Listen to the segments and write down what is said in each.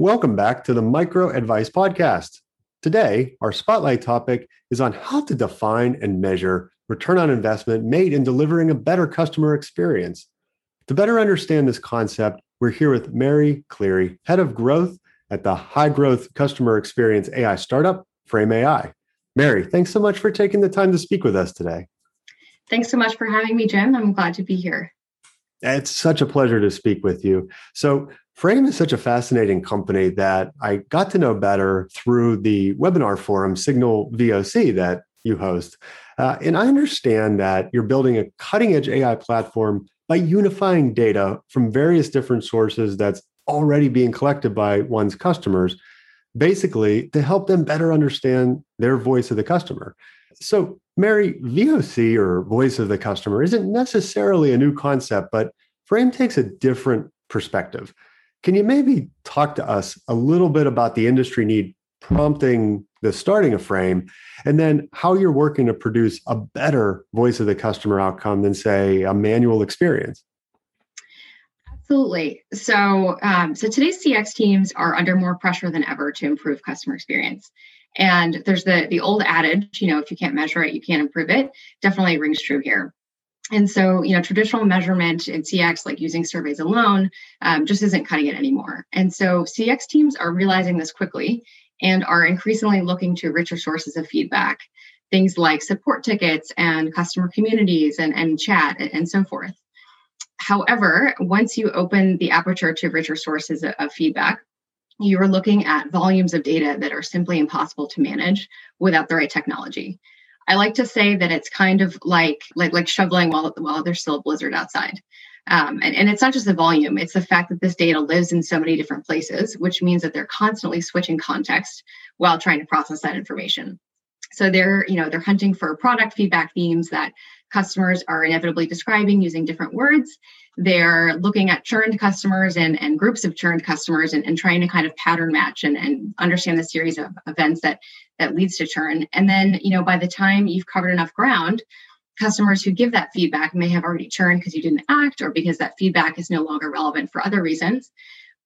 Welcome back to the Micro Advice Podcast. Today, our spotlight topic is on how to define and measure return on investment made in delivering a better customer experience. To better understand this concept, we're here with Mary Cleary, head of growth at the high growth customer experience AI startup, Frame AI. Mary, thanks so much for taking the time to speak with us today. Thanks so much for having me, Jim. I'm glad to be here. It's such a pleasure to speak with you. So, Frame is such a fascinating company that I got to know better through the webinar forum Signal VOC that you host. Uh, and I understand that you're building a cutting edge AI platform by unifying data from various different sources that's already being collected by one's customers, basically to help them better understand their voice of the customer. So, Mary, VOC or voice of the customer isn't necessarily a new concept, but Frame takes a different perspective. Can you maybe talk to us a little bit about the industry need prompting the starting of Frame, and then how you're working to produce a better voice of the customer outcome than, say, a manual experience? Absolutely. So, um, so today's CX teams are under more pressure than ever to improve customer experience. And there's the the old adage, you know, if you can't measure it, you can't improve it. Definitely rings true here. And so, you know, traditional measurement in CX, like using surveys alone, um, just isn't cutting it anymore. And so, CX teams are realizing this quickly and are increasingly looking to richer sources of feedback, things like support tickets and customer communities and, and chat and, and so forth. However, once you open the aperture to richer sources of, of feedback, you are looking at volumes of data that are simply impossible to manage without the right technology. I like to say that it's kind of like like like shoveling while while there's still a blizzard outside. Um, and, and it's not just the volume, it's the fact that this data lives in so many different places, which means that they're constantly switching context while trying to process that information. So they're, you know, they're hunting for product feedback themes that customers are inevitably describing using different words. They're looking at churned customers and, and groups of churned customers and, and trying to kind of pattern match and, and understand the series of events that that leads to churn. And then, you know, by the time you've covered enough ground, customers who give that feedback may have already churned because you didn't act or because that feedback is no longer relevant for other reasons.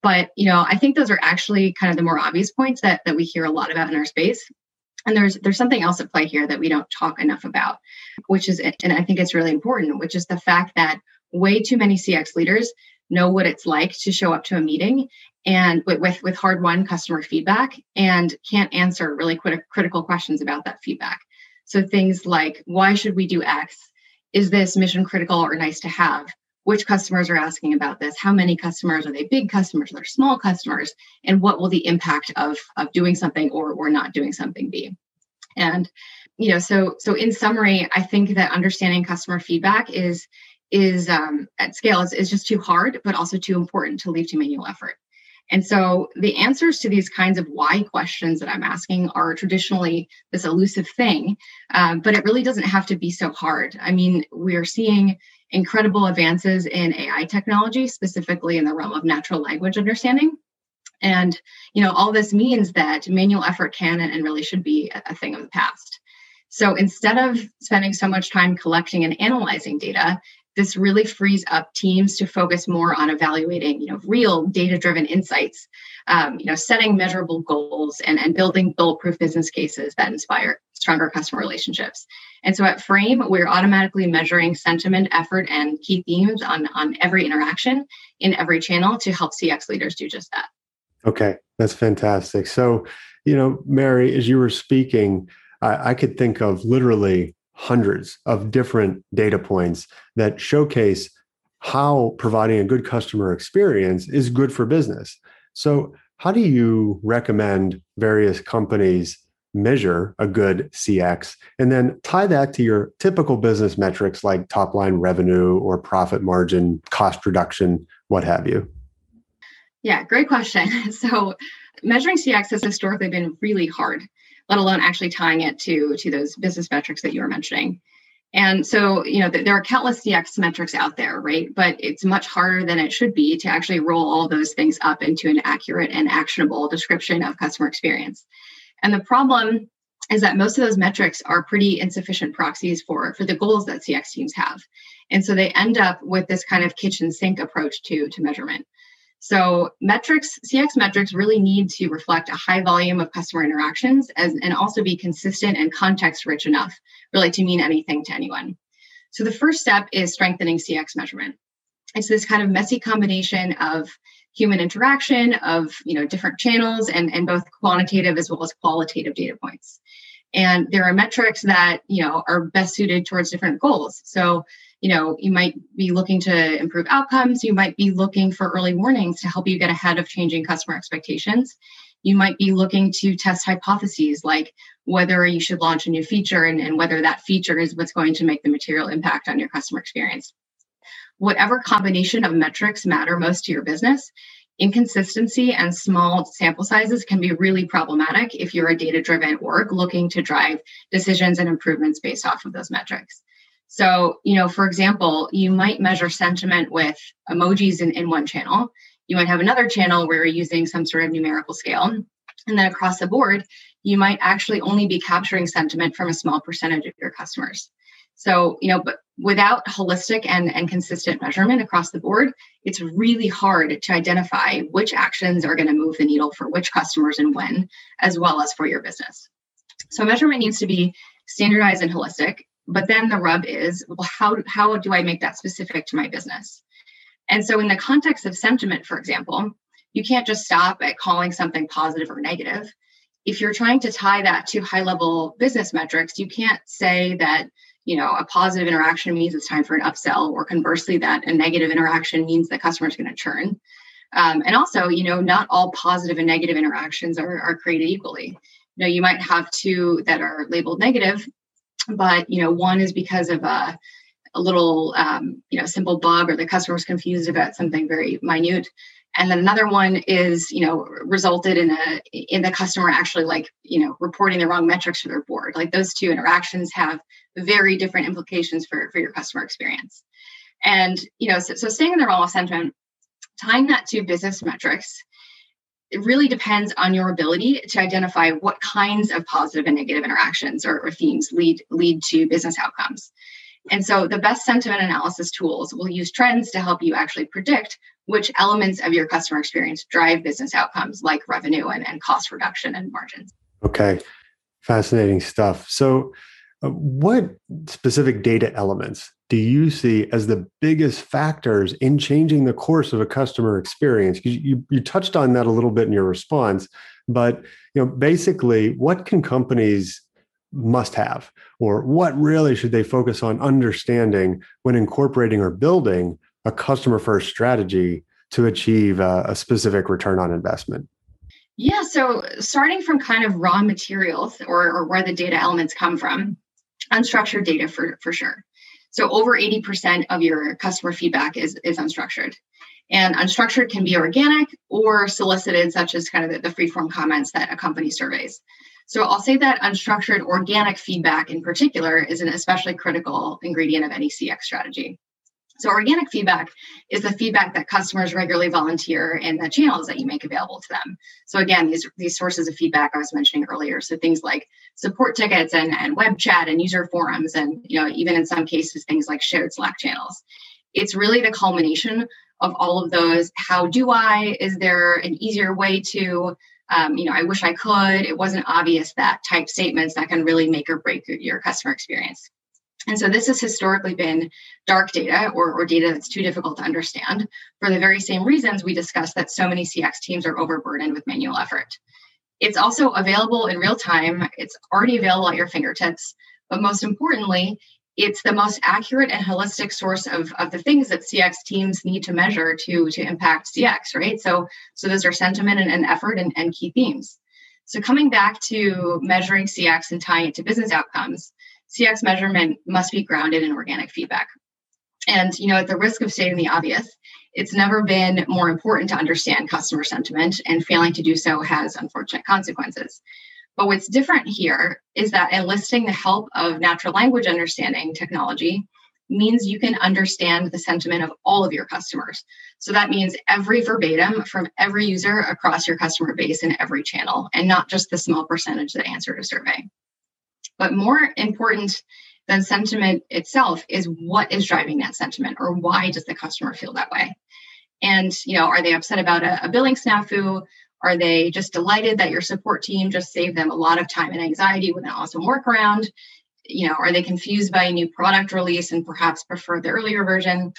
But, you know, I think those are actually kind of the more obvious points that, that we hear a lot about in our space. And there's there's something else at play here that we don't talk enough about, which is and I think it's really important, which is the fact that way too many CX leaders know what it's like to show up to a meeting and with with, hard won customer feedback and can't answer really crit- critical questions about that feedback. So things like why should we do X? Is this mission critical or nice to have? Which customers are asking about this? How many customers are they big customers? Are they small customers? And what will the impact of, of doing something or, or not doing something be? And you know, so so in summary, I think that understanding customer feedback is is um, at scale is, is just too hard, but also too important to leave to manual effort. And so the answers to these kinds of why questions that I'm asking are traditionally this elusive thing, um, but it really doesn't have to be so hard. I mean, we're seeing incredible advances in AI technology, specifically in the realm of natural language understanding. And you know, all this means that manual effort can and really should be a thing of the past. So instead of spending so much time collecting and analyzing data, this really frees up teams to focus more on evaluating you know real data driven insights um, you know setting measurable goals and, and building bulletproof business cases that inspire stronger customer relationships. And so at frame we're automatically measuring sentiment effort and key themes on on every interaction in every channel to help cx leaders do just that. Okay that's fantastic. So you know mary as you were speaking I, I could think of literally hundreds of different data points that showcase how providing a good customer experience is good for business. So, how do you recommend various companies measure a good CX and then tie that to your typical business metrics like top line revenue or profit margin, cost reduction, what have you? Yeah, great question. So, measuring CX has historically been really hard let alone actually tying it to to those business metrics that you were mentioning. And so, you know, there are countless CX metrics out there, right? But it's much harder than it should be to actually roll all those things up into an accurate and actionable description of customer experience. And the problem is that most of those metrics are pretty insufficient proxies for, for the goals that CX teams have. And so they end up with this kind of kitchen sink approach to, to measurement. So metrics, CX metrics really need to reflect a high volume of customer interactions as, and also be consistent and context rich enough really to mean anything to anyone. So the first step is strengthening CX measurement. It's this kind of messy combination of human interaction of you know different channels and, and both quantitative as well as qualitative data points and there are metrics that you know are best suited towards different goals so you know you might be looking to improve outcomes you might be looking for early warnings to help you get ahead of changing customer expectations you might be looking to test hypotheses like whether you should launch a new feature and, and whether that feature is what's going to make the material impact on your customer experience whatever combination of metrics matter most to your business, inconsistency and small sample sizes can be really problematic if you're a data driven org looking to drive decisions and improvements based off of those metrics. So, you know, for example, you might measure sentiment with emojis in, in one channel. You might have another channel where you're using some sort of numerical scale. And then across the board, you might actually only be capturing sentiment from a small percentage of your customers. So, you know, but without holistic and, and consistent measurement across the board, it's really hard to identify which actions are going to move the needle for which customers and when, as well as for your business. So, measurement needs to be standardized and holistic. But then the rub is, well, how, how do I make that specific to my business? And so, in the context of sentiment, for example, you can't just stop at calling something positive or negative. If you're trying to tie that to high level business metrics, you can't say that you know a positive interaction means it's time for an upsell or conversely that a negative interaction means the customer is going to churn um, and also you know not all positive and negative interactions are, are created equally you know you might have two that are labeled negative but you know one is because of a, a little um, you know simple bug or the customer is confused about something very minute. And then another one is you know resulted in a in the customer actually like you know reporting the wrong metrics to their board. Like those two interactions have very different implications for for your customer experience. And you know so, so staying in the realm of sentiment tying that to business metrics it really depends on your ability to identify what kinds of positive and negative interactions or, or themes lead lead to business outcomes and so the best sentiment analysis tools will use trends to help you actually predict which elements of your customer experience drive business outcomes like revenue and, and cost reduction and margins. Okay, fascinating stuff. So, uh, what specific data elements do you see as the biggest factors in changing the course of a customer experience? You, you, you touched on that a little bit in your response, but you know, basically, what can companies must have, or what really should they focus on understanding when incorporating or building a customer first strategy to achieve a, a specific return on investment? Yeah, so starting from kind of raw materials or, or where the data elements come from, unstructured data for, for sure. So over 80% of your customer feedback is, is unstructured. And unstructured can be organic or solicited, such as kind of the, the free-form comments that accompany surveys. So I'll say that unstructured organic feedback in particular is an especially critical ingredient of any CX strategy. So organic feedback is the feedback that customers regularly volunteer in the channels that you make available to them. So again, these, these sources of feedback I was mentioning earlier. So things like support tickets and, and web chat and user forums and you know even in some cases things like shared Slack channels. It's really the culmination of all of those. How do I? Is there an easier way to? Um, you know, I wish I could. It wasn't obvious that type statements that can really make or break your customer experience. And so this has historically been dark data or, or, data that's too difficult to understand for the very same reasons we discussed that so many CX teams are overburdened with manual effort. It's also available in real time, it's already available at your fingertips, but most importantly, it's the most accurate and holistic source of, of the things that CX teams need to measure to, to impact CX, right? So, so those are sentiment and, and effort and, and key themes. So coming back to measuring CX and tying it to business outcomes, CX measurement must be grounded in organic feedback. And, you know, at the risk of stating the obvious, it's never been more important to understand customer sentiment, and failing to do so has unfortunate consequences. But what's different here is that enlisting the help of natural language understanding technology means you can understand the sentiment of all of your customers. So that means every verbatim from every user across your customer base in every channel, and not just the small percentage that answered a survey. But more important than sentiment itself is what is driving that sentiment or why does the customer feel that way? And, you know, are they upset about a, a billing snafu? Are they just delighted that your support team just saved them a lot of time and anxiety with an awesome workaround? You know, are they confused by a new product release and perhaps prefer the earlier version?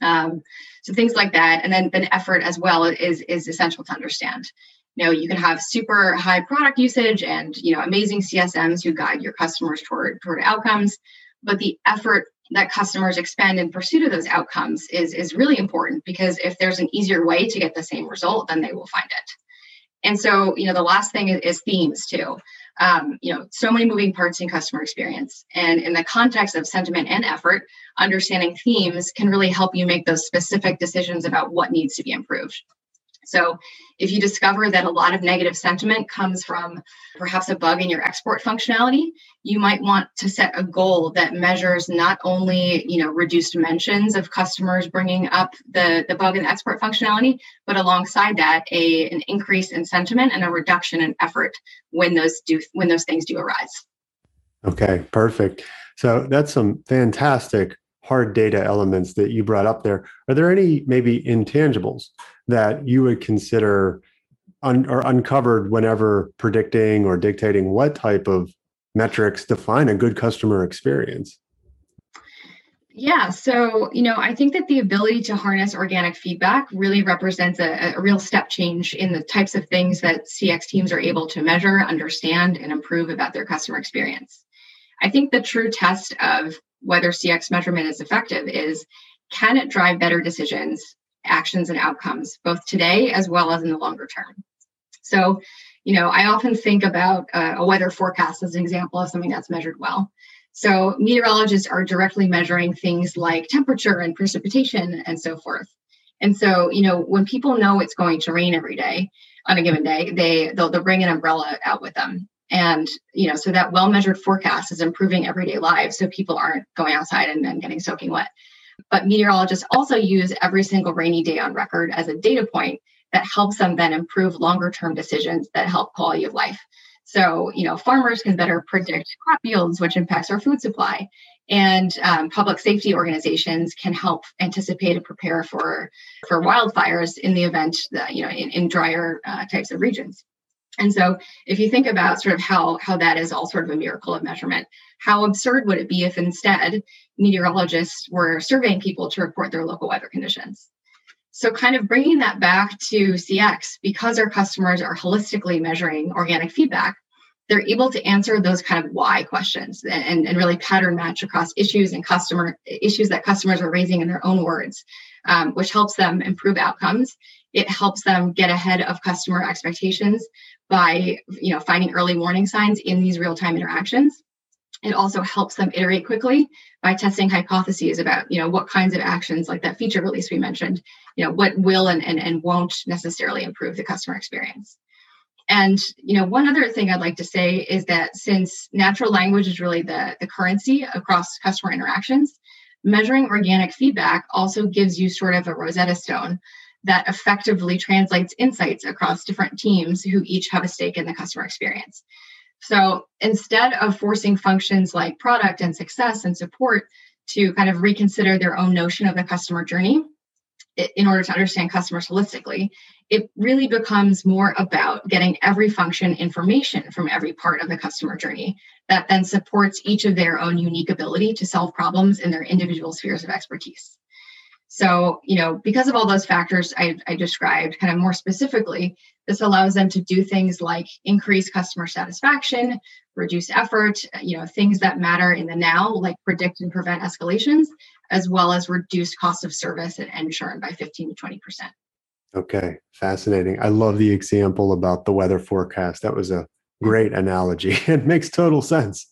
Um, so things like that, and then then effort as well is is essential to understand. You know, you can have super high product usage and you know amazing CSMs who guide your customers toward toward outcomes, but the effort that customers expend in pursuit of those outcomes is is really important because if there's an easier way to get the same result, then they will find it. And so, you know, the last thing is, is themes too. Um, you know, so many moving parts in customer experience. And in the context of sentiment and effort, understanding themes can really help you make those specific decisions about what needs to be improved. So, if you discover that a lot of negative sentiment comes from perhaps a bug in your export functionality, you might want to set a goal that measures not only, you know, reduced mentions of customers bringing up the, the bug in the export functionality, but alongside that, a an increase in sentiment and a reduction in effort when those do when those things do arise. Okay, perfect. So that's some fantastic hard data elements that you brought up there. Are there any maybe intangibles that you would consider un- or uncovered whenever predicting or dictating what type of metrics define a good customer experience? Yeah, so you know, I think that the ability to harness organic feedback really represents a, a, real step change in the types of things that CX teams are able to measure, understand, and improve about their customer experience. I think the true test of whether CX measurement is effective is can it drive better decisions, actions, and outcomes, both today as well as in the longer term? So, you know, I often think about uh, a weather forecast as an example of something that's measured well. So, meteorologists are directly measuring things like temperature and precipitation and so forth. And so, you know, when people know it's going to rain every day on a given day, they they'll, they'll bring an umbrella out with them. And, you know, so that well measured forecast is improving everyday lives so people aren't going outside and then getting soaking wet. But meteorologists also use every single rainy day on record as a data point that helps them then improve longer term decisions that help quality of life. So, you know, farmers can better predict crop yields, which impacts our food supply. And um, public safety organizations can help anticipate and prepare for for wildfires in the event that you know in, in drier uh, types of regions. And so if you think about sort of how how that is all sort of a miracle of measurement, how absurd would it be if instead meteorologists were surveying people to report their local weather conditions? So kind of bringing that back to CX because our customers are holistically measuring organic feedback, they're able to answer those kind of why questions and, and really pattern match across issues and customer issues that customers are raising in their own words, um, which helps them improve outcomes. It helps them get ahead of customer expectations by you know finding early warning signs in these real-time interactions. It also helps them iterate quickly by testing hypotheses about you know what kinds of actions like that feature release we mentioned you know what will and, and, and won't necessarily improve the customer experience. And you know one other thing i'd like to say is that since natural language is really the, the currency across customer interactions measuring organic feedback also gives you sort of a rosetta stone that effectively translates insights across different teams who each have a stake in the customer experience. So instead of forcing functions like product and success and support to kind of reconsider their own notion of the customer journey in order to understand customers holistically, it really becomes more about getting every function information from every part of the customer journey that then supports each of their own unique ability to solve problems in their individual spheres of expertise. So, you know, because of all those factors I, I, described, kind of more specifically, this allows them to do things like increase customer satisfaction, reduce effort, you know, things that matter in the now, like predict and prevent escalations, as well as reduce cost of service and, and churn by 15 to 20%. Okay, fascinating. I love the example about the weather forecast. That was a great analogy. It makes total sense.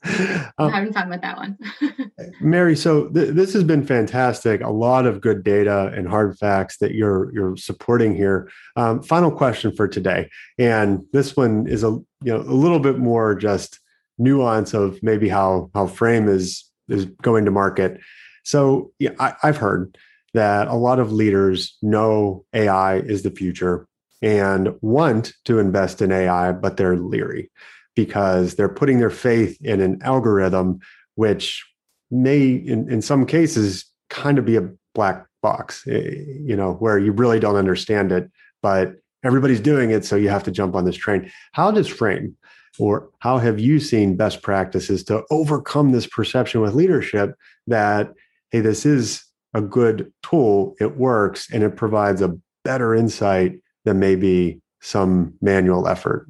Um, having fun with that one. Mary, so th- this has been fantastic. A lot of good data and hard facts that you're you're supporting here. Um, final question for today, and this one is a you know a little bit more just nuance of maybe how how Frame is is going to market. So yeah, I, I've heard that a lot of leaders know AI is the future and want to invest in AI, but they're leery because they're putting their faith in an algorithm which may, in, in some cases, kind of be a black box, eh, you know, where you really don't understand it, but everybody's doing it. So you have to jump on this train. How does Frame or how have you seen best practices to overcome this perception with leadership that, hey, this is a good tool, it works, and it provides a better insight than maybe some manual effort?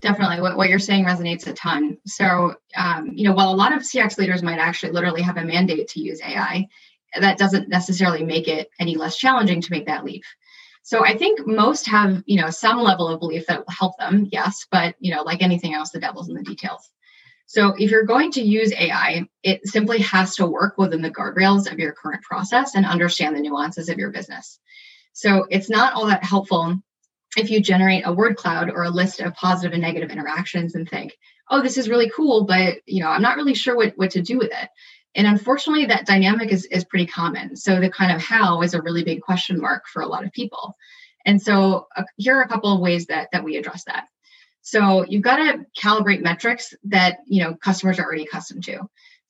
Definitely. What, what you're saying resonates a ton. So, um, you know, while a lot of CX leaders might actually literally have a mandate to use AI, that doesn't necessarily make it any less challenging to make that leap. So I think most have, you know, some level of belief that will help them, yes, but you know, like anything else, the devil's in the details. So if you're going to use AI, it simply has to work within the guardrails of your current process and understand the nuances of your business. So it's not all that helpful if you generate a word cloud or a list of positive and negative interactions and think, oh, this is really cool, but you know, I'm not really sure what, what to do with it. And unfortunately, that dynamic is, is pretty common. So the kind of how is a really big question mark for a lot of people. And so uh, here are a couple of ways that, that we address that. So you've got to calibrate metrics that you know customers are already accustomed to.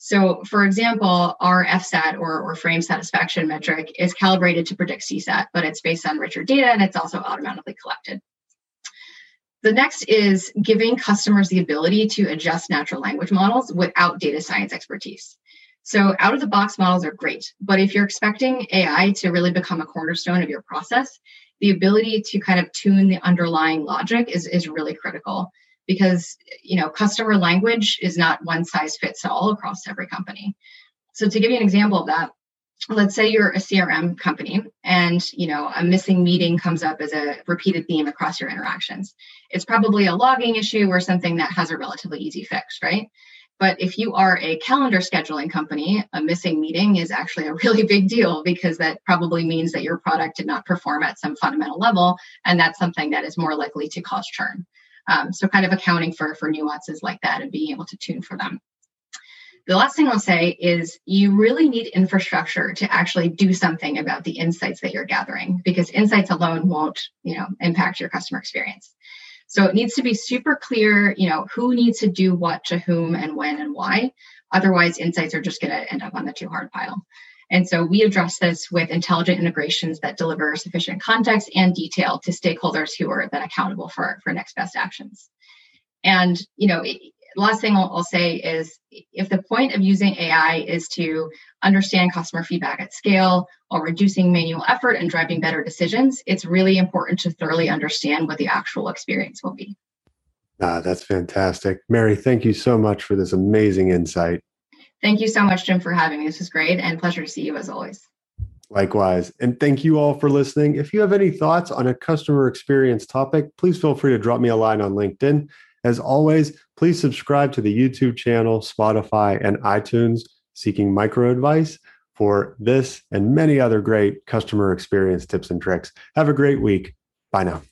So for example, our FSAT or, or frame satisfaction metric is calibrated to predict CSAT, but it's based on richer data and it's also automatically collected. The next is giving customers the ability to adjust natural language models without data science expertise. So out of the box models are great, but if you're expecting AI to really become a cornerstone of your process, the ability to kind of tune the underlying logic is, is really critical because you know customer language is not one size fits all across every company. So to give you an example of that, let's say you're a crm company and you know a missing meeting comes up as a repeated theme across your interactions it's probably a logging issue or something that has a relatively easy fix right but if you are a calendar scheduling company, a missing meeting is actually a really big deal because that probably means that your product did not perform at some fundamental level. And that's something that is more likely to cause churn. Um, so, kind of accounting for, for nuances like that and being able to tune for them. The last thing I'll say is you really need infrastructure to actually do something about the insights that you're gathering because insights alone won't, you know, impact your customer experience. So it needs to be super clear, you know, who needs to do what to whom and when and why. Otherwise, insights are just going to end up on the too hard pile. And so we address this with intelligent integrations that deliver sufficient context and detail to stakeholders who are then accountable for, for next best actions. And, you know, last thing I'll, I'll, say is if the point of using AI is to understand customer feedback at scale while reducing manual effort and driving better decisions, it's really important to thoroughly understand what the actual experience will be. Ah, that's fantastic. Mary, thank you so much for this amazing insight. Thank you so much, Jim, for having me. This was great and pleasure to see you as always. Likewise. And thank you all for listening. If you have any thoughts on a customer experience topic, please feel free to drop me a line on LinkedIn. As always, please subscribe to the YouTube channel, Spotify, and iTunes, seeking micro advice for this and many other great customer experience tips and tricks. Have a great week. Bye now.